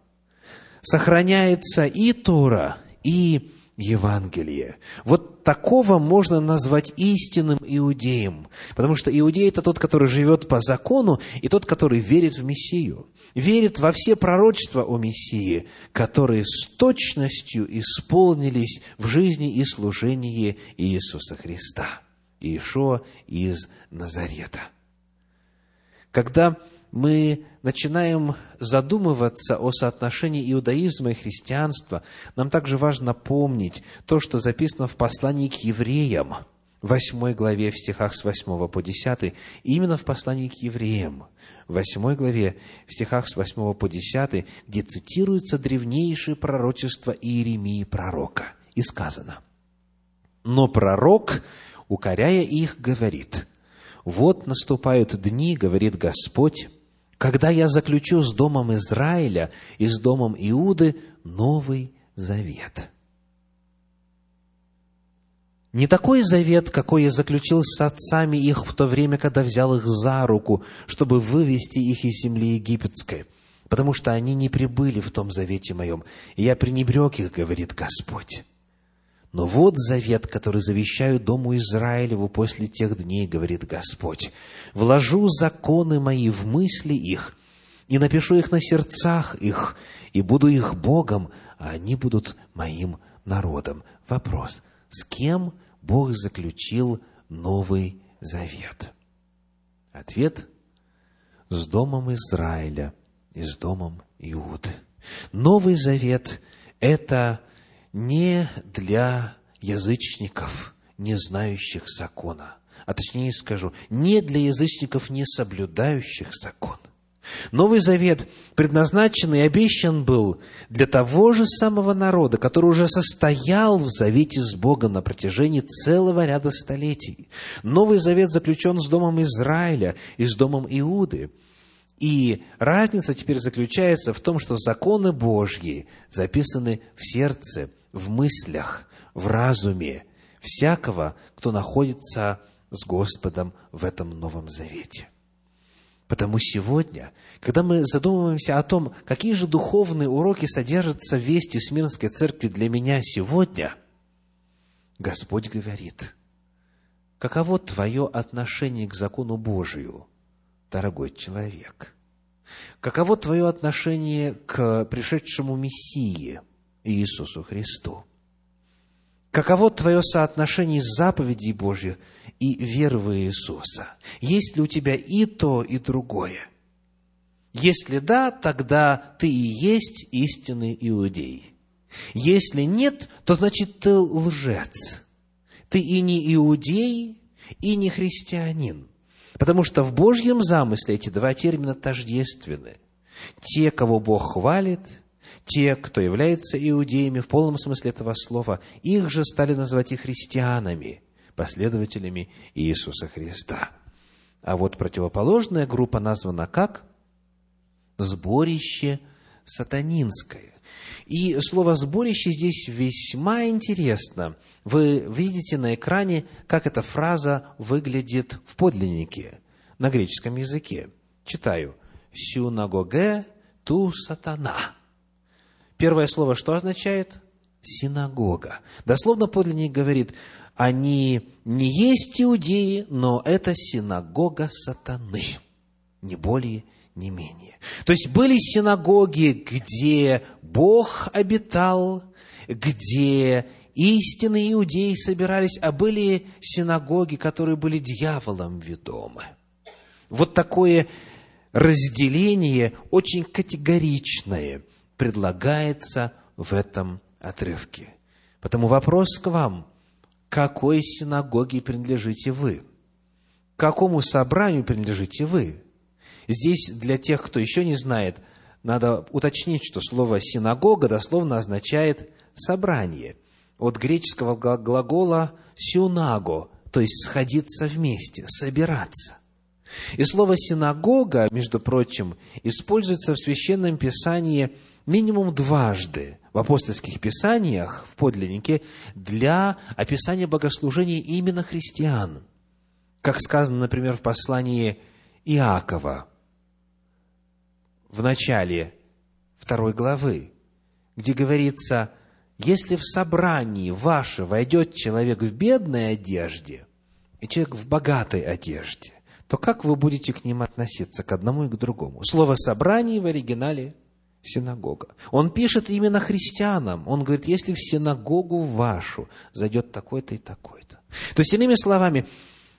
сохраняется и Тора, и Евангелие. Вот такого можно назвать истинным иудеем, потому что иудей – это тот, который живет по закону, и тот, который верит в Мессию, верит во все пророчества о Мессии, которые с точностью исполнились в жизни и служении Иисуса Христа, Иешуа из Назарета. Когда мы начинаем задумываться о соотношении иудаизма и христианства, нам также важно помнить то, что записано в послании к евреям, в 8 главе, в стихах с 8 по 10, именно в послании к евреям, в 8 главе, в стихах с 8 по 10, где цитируется древнейшее пророчество Иеремии пророка. И сказано, «Но пророк, укоряя их, говорит, «Вот наступают дни, — говорит Господь, когда я заключу с домом Израиля и с домом Иуды новый завет. Не такой завет, какой я заключил с отцами их в то время, когда взял их за руку, чтобы вывести их из земли египетской, потому что они не прибыли в том завете моем, и я пренебрег их, говорит Господь. Но вот завет, который завещаю Дому Израилеву после тех дней, говорит Господь. Вложу законы мои в мысли их, и напишу их на сердцах их, и буду их Богом, а они будут моим народом. Вопрос. С кем Бог заключил Новый Завет? Ответ. С Домом Израиля и с Домом Иуды. Новый Завет – это не для язычников, не знающих закона, а точнее скажу, не для язычников, не соблюдающих закон. Новый Завет предназначен и обещан был для того же самого народа, который уже состоял в завете с Богом на протяжении целого ряда столетий. Новый Завет заключен с Домом Израиля и с Домом Иуды. И разница теперь заключается в том, что законы Божьи записаны в сердце в мыслях, в разуме всякого, кто находится с Господом в этом Новом Завете. Потому сегодня, когда мы задумываемся о том, какие же духовные уроки содержатся в вести Смирнской Церкви для меня сегодня, Господь говорит, каково твое отношение к закону Божию, дорогой человек? Каково твое отношение к пришедшему Мессии – Иисусу Христу. Каково твое соотношение заповедей Божьих и веры в Иисуса? Есть ли у тебя и то, и другое? Если да, тогда ты и есть истинный иудей. Если нет, то значит ты лжец. Ты и не иудей, и не христианин. Потому что в Божьем замысле эти два термина тождественны. Те, кого Бог хвалит – те, кто является иудеями в полном смысле этого слова, их же стали называть и христианами, последователями Иисуса Христа. А вот противоположная группа названа как? Сборище сатанинское. И слово «сборище» здесь весьма интересно. Вы видите на экране, как эта фраза выглядит в подлиннике на греческом языке. Читаю. «Сюнагоге ту сатана». Первое слово что означает? Синагога. Дословно подлинник говорит, они не есть иудеи, но это синагога сатаны. Не более, не менее. То есть были синагоги, где Бог обитал, где истинные иудеи собирались, а были синагоги, которые были дьяволом ведомы. Вот такое разделение очень категоричное предлагается в этом отрывке. Потому вопрос к вам, какой синагоге принадлежите вы? К какому собранию принадлежите вы? Здесь для тех, кто еще не знает, надо уточнить, что слово «синагога» дословно означает «собрание». От греческого глагола «сюнаго», то есть «сходиться вместе», «собираться». И слово «синагога», между прочим, используется в Священном Писании минимум дважды в апостольских писаниях, в подлиннике, для описания богослужения именно христиан. Как сказано, например, в послании Иакова, в начале второй главы, где говорится, если в собрании ваше войдет человек в бедной одежде и человек в богатой одежде, то как вы будете к ним относиться, к одному и к другому? Слово «собрание» в оригинале – синагога. Он пишет именно христианам. Он говорит, если в синагогу вашу зайдет такой-то и такой-то. То есть, иными словами,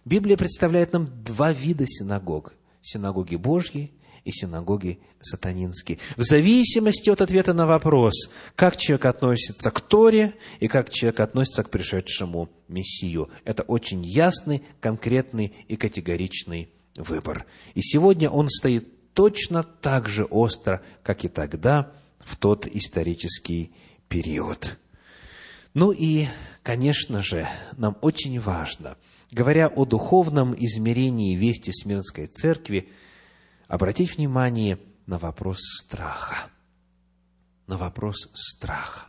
Библия представляет нам два вида синагог. Синагоги Божьи и синагоги сатанинские. В зависимости от ответа на вопрос, как человек относится к Торе и как человек относится к пришедшему Мессию. Это очень ясный, конкретный и категоричный выбор. И сегодня он стоит точно так же остро, как и тогда, в тот исторический период. Ну и, конечно же, нам очень важно, говоря о духовном измерении вести Смирнской Церкви, обратить внимание на вопрос страха. На вопрос страха.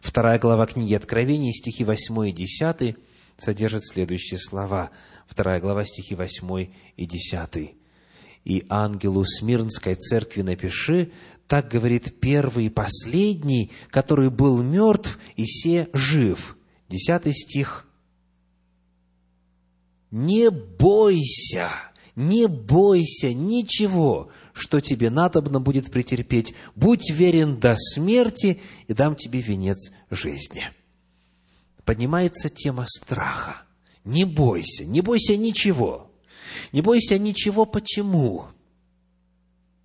Вторая глава книги Откровений, стихи 8 и 10 содержит следующие слова. Вторая глава, стихи 8 и 10. «И ангелу Смирнской церкви напиши, так говорит первый и последний, который был мертв, и се жив». Десятый стих. «Не бойся, не бойся ничего, что тебе надобно будет претерпеть. Будь верен до смерти, и дам тебе венец жизни. Поднимается тема страха. Не бойся, не бойся ничего. Не бойся ничего, почему?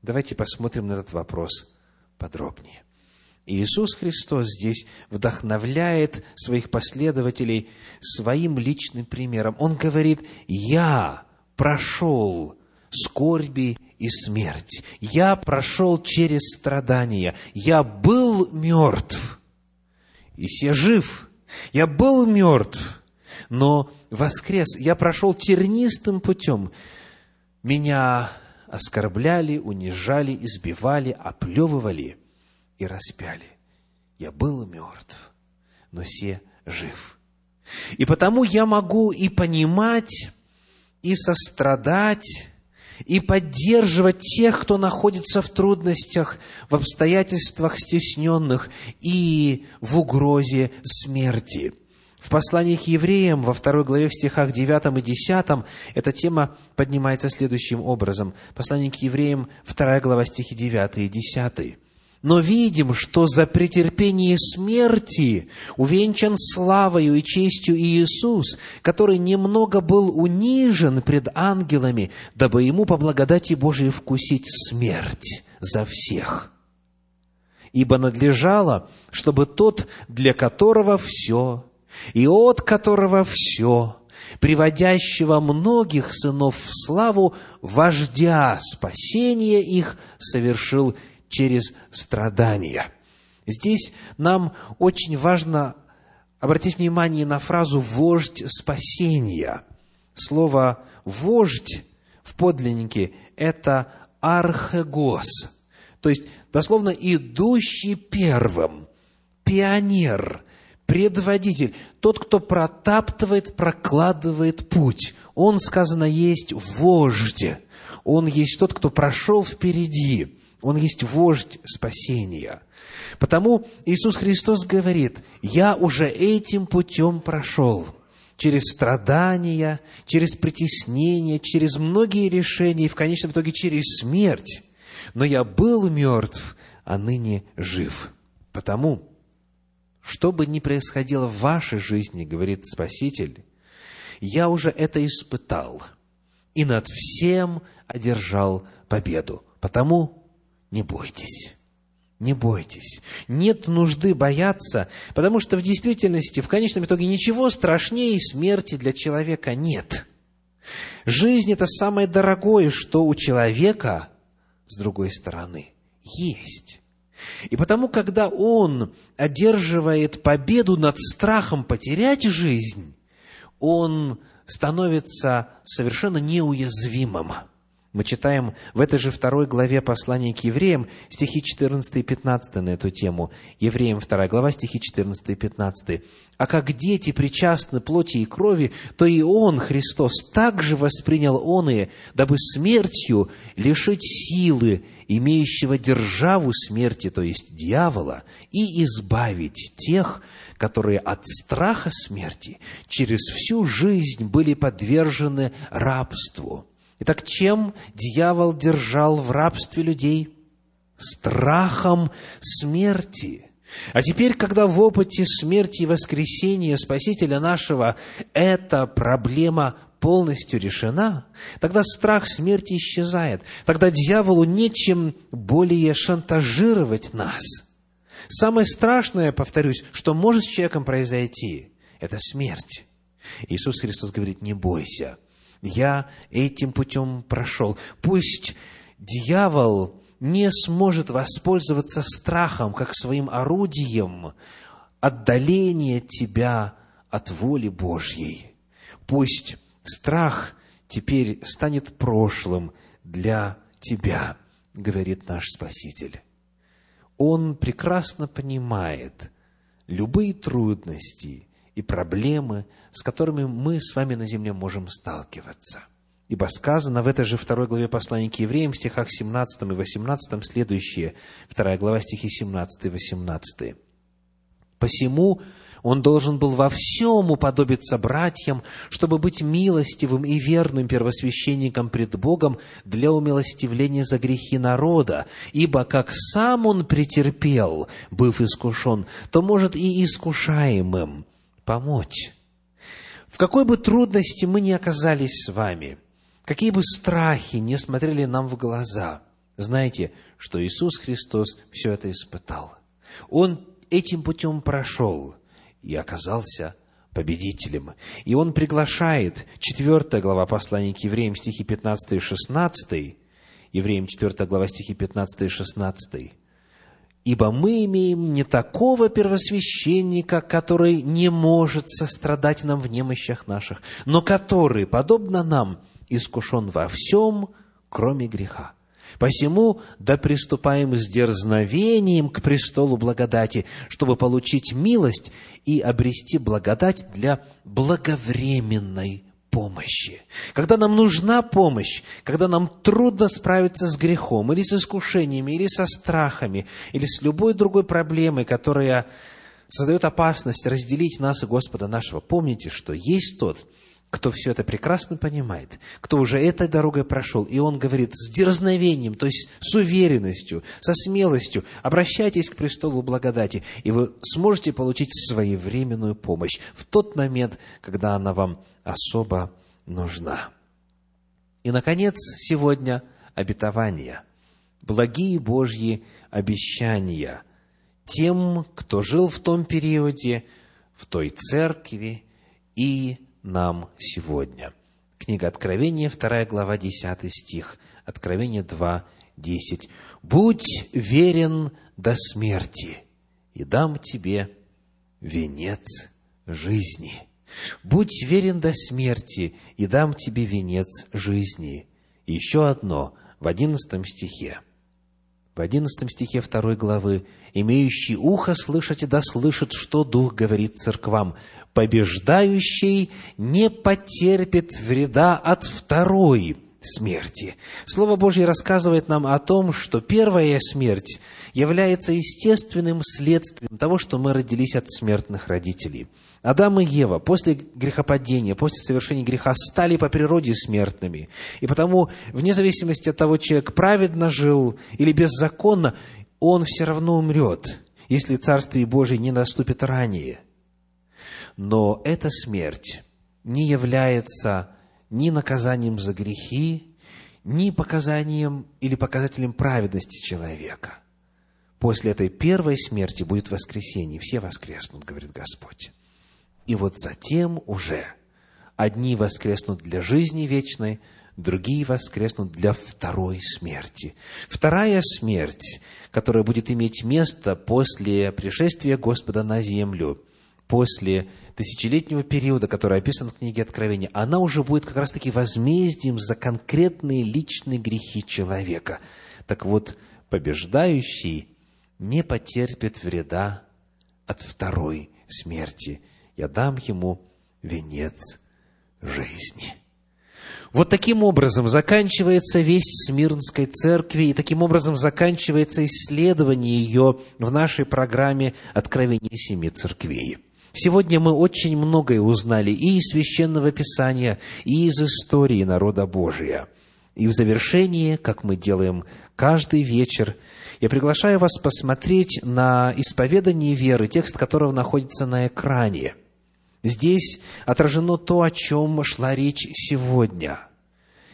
Давайте посмотрим на этот вопрос подробнее. Иисус Христос здесь вдохновляет своих последователей своим личным примером. Он говорит, «Я прошел скорби и смерть. Я прошел через страдания. Я был мертв. И все жив. Я был мертв, но воскрес. Я прошел тернистым путем. Меня оскорбляли, унижали, избивали, оплевывали и распяли. Я был мертв, но все жив. И потому я могу и понимать, и сострадать, и поддерживать тех, кто находится в трудностях, в обстоятельствах стесненных и в угрозе смерти. В послании к евреям, во второй главе, в стихах 9 и 10, эта тема поднимается следующим образом. Послание к евреям, вторая глава, стихи 9 и 10 но видим, что за претерпение смерти увенчан славою и честью Иисус, который немного был унижен пред ангелами, дабы ему по благодати Божией вкусить смерть за всех. Ибо надлежало, чтобы тот, для которого все, и от которого все, приводящего многих сынов в славу, вождя спасения их, совершил через страдания. Здесь нам очень важно обратить внимание на фразу «вождь спасения». Слово «вождь» в подлиннике – это архегос, То есть, дословно, идущий первым, пионер, предводитель, тот, кто протаптывает, прокладывает путь. Он, сказано, есть вождь. Он есть тот, кто прошел впереди. Он есть вождь спасения. Потому Иисус Христос говорит, я уже этим путем прошел – через страдания, через притеснение, через многие решения и в конечном итоге через смерть. Но я был мертв, а ныне жив. Потому, что бы ни происходило в вашей жизни, говорит Спаситель, я уже это испытал и над всем одержал победу. Потому не бойтесь. Не бойтесь. Нет нужды бояться, потому что в действительности, в конечном итоге, ничего страшнее смерти для человека нет. Жизнь – это самое дорогое, что у человека, с другой стороны, есть. И потому, когда он одерживает победу над страхом потерять жизнь, он становится совершенно неуязвимым – мы читаем в этой же второй главе послания к евреям стихи 14 и 15 на эту тему. Евреям 2 глава, стихи 14 и 15. «А как дети причастны плоти и крови, то и Он, Христос, также воспринял Он и, дабы смертью лишить силы, имеющего державу смерти, то есть дьявола, и избавить тех, которые от страха смерти через всю жизнь были подвержены рабству» Итак, чем дьявол держал в рабстве людей? Страхом смерти. А теперь, когда в опыте смерти и воскресения Спасителя нашего эта проблема полностью решена, тогда страх смерти исчезает. Тогда дьяволу нечем более шантажировать нас. Самое страшное, повторюсь, что может с человеком произойти, это смерть. Иисус Христос говорит, не бойся, я этим путем прошел. Пусть дьявол не сможет воспользоваться страхом как своим орудием отдаления тебя от воли Божьей. Пусть страх теперь станет прошлым для тебя, говорит наш Спаситель. Он прекрасно понимает любые трудности, и проблемы, с которыми мы с вами на земле можем сталкиваться. Ибо сказано в этой же второй главе послания к евреям, в стихах 17 и 18, следующие, вторая глава, стихи 17 и 18. «Посему он должен был во всем уподобиться братьям, чтобы быть милостивым и верным первосвященником пред Богом для умилостивления за грехи народа, ибо как сам он претерпел, быв искушен, то может и искушаемым помочь. В какой бы трудности мы ни оказались с вами, какие бы страхи не смотрели нам в глаза, знайте, что Иисус Христос все это испытал. Он этим путем прошел и оказался победителем. И он приглашает, 4 глава послания к евреям, стихи 15 и 16, евреям 4 глава, стихи 15 и 16, Ибо мы имеем не такого первосвященника, который не может сострадать нам в немощах наших, но который, подобно нам, искушен во всем, кроме греха. Посему да приступаем с дерзновением к престолу благодати, чтобы получить милость и обрести благодать для благовременной помощи. Когда нам нужна помощь, когда нам трудно справиться с грехом, или с искушениями, или со страхами, или с любой другой проблемой, которая создает опасность разделить нас и Господа нашего, помните, что есть тот, кто все это прекрасно понимает, кто уже этой дорогой прошел, и он говорит с дерзновением, то есть с уверенностью, со смелостью, обращайтесь к престолу благодати, и вы сможете получить своевременную помощь в тот момент, когда она вам особо нужна. И, наконец, сегодня обетование, благие Божьи обещания тем, кто жил в том периоде, в той церкви и нам сегодня. Книга Откровения, 2 глава, 10 стих. Откровение 2, 10. «Будь верен до смерти, и дам тебе венец жизни». Будь верен до смерти, и дам тебе венец жизни. Еще одно, в одиннадцатом стихе. В 11 стихе 2 главы, «Имеющий ухо слышать, да слышит, что Дух говорит церквам. Побеждающий не потерпит вреда от второй смерти». Слово Божье рассказывает нам о том, что первая смерть является естественным следствием того, что мы родились от смертных родителей – Адам и Ева после грехопадения, после совершения греха стали по природе смертными. И потому, вне зависимости от того, человек праведно жил или беззаконно, он все равно умрет, если Царствие Божие не наступит ранее. Но эта смерть не является ни наказанием за грехи, ни показанием или показателем праведности человека. После этой первой смерти будет воскресение. Все воскреснут, говорит Господь. И вот затем уже одни воскреснут для жизни вечной, другие воскреснут для второй смерти. Вторая смерть, которая будет иметь место после пришествия Господа на землю, после тысячелетнего периода, который описан в книге Откровения, она уже будет как раз-таки возмездием за конкретные личные грехи человека. Так вот, побеждающий не потерпит вреда от второй смерти – я дам ему венец жизни. Вот таким образом заканчивается весь Смирнской церкви, и таким образом заканчивается исследование ее в нашей программе «Откровение семи церквей». Сегодня мы очень многое узнали и из Священного Писания, и из истории народа Божия. И в завершении, как мы делаем каждый вечер, я приглашаю вас посмотреть на исповедание веры, текст которого находится на экране – Здесь отражено то, о чем шла речь сегодня.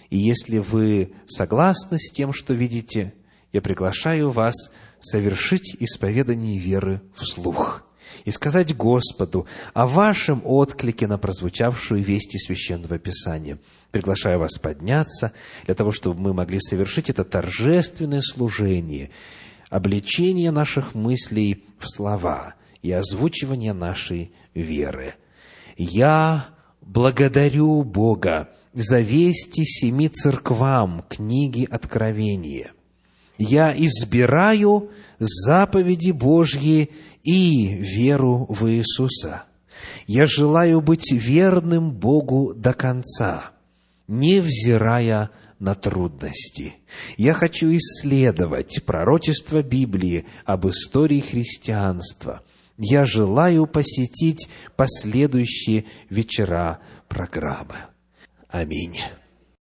И если вы согласны с тем, что видите, я приглашаю вас совершить исповедание веры вслух и сказать Господу о вашем отклике на прозвучавшую вести Священного Писания. Приглашаю вас подняться для того, чтобы мы могли совершить это торжественное служение, обличение наших мыслей в слова и озвучивание нашей веры – я благодарю Бога за вести семи церквам книги Откровения. Я избираю заповеди Божьи и веру в Иисуса. Я желаю быть верным Богу до конца, невзирая на трудности. Я хочу исследовать пророчество Библии об истории христианства – я желаю посетить последующие вечера программы. Аминь.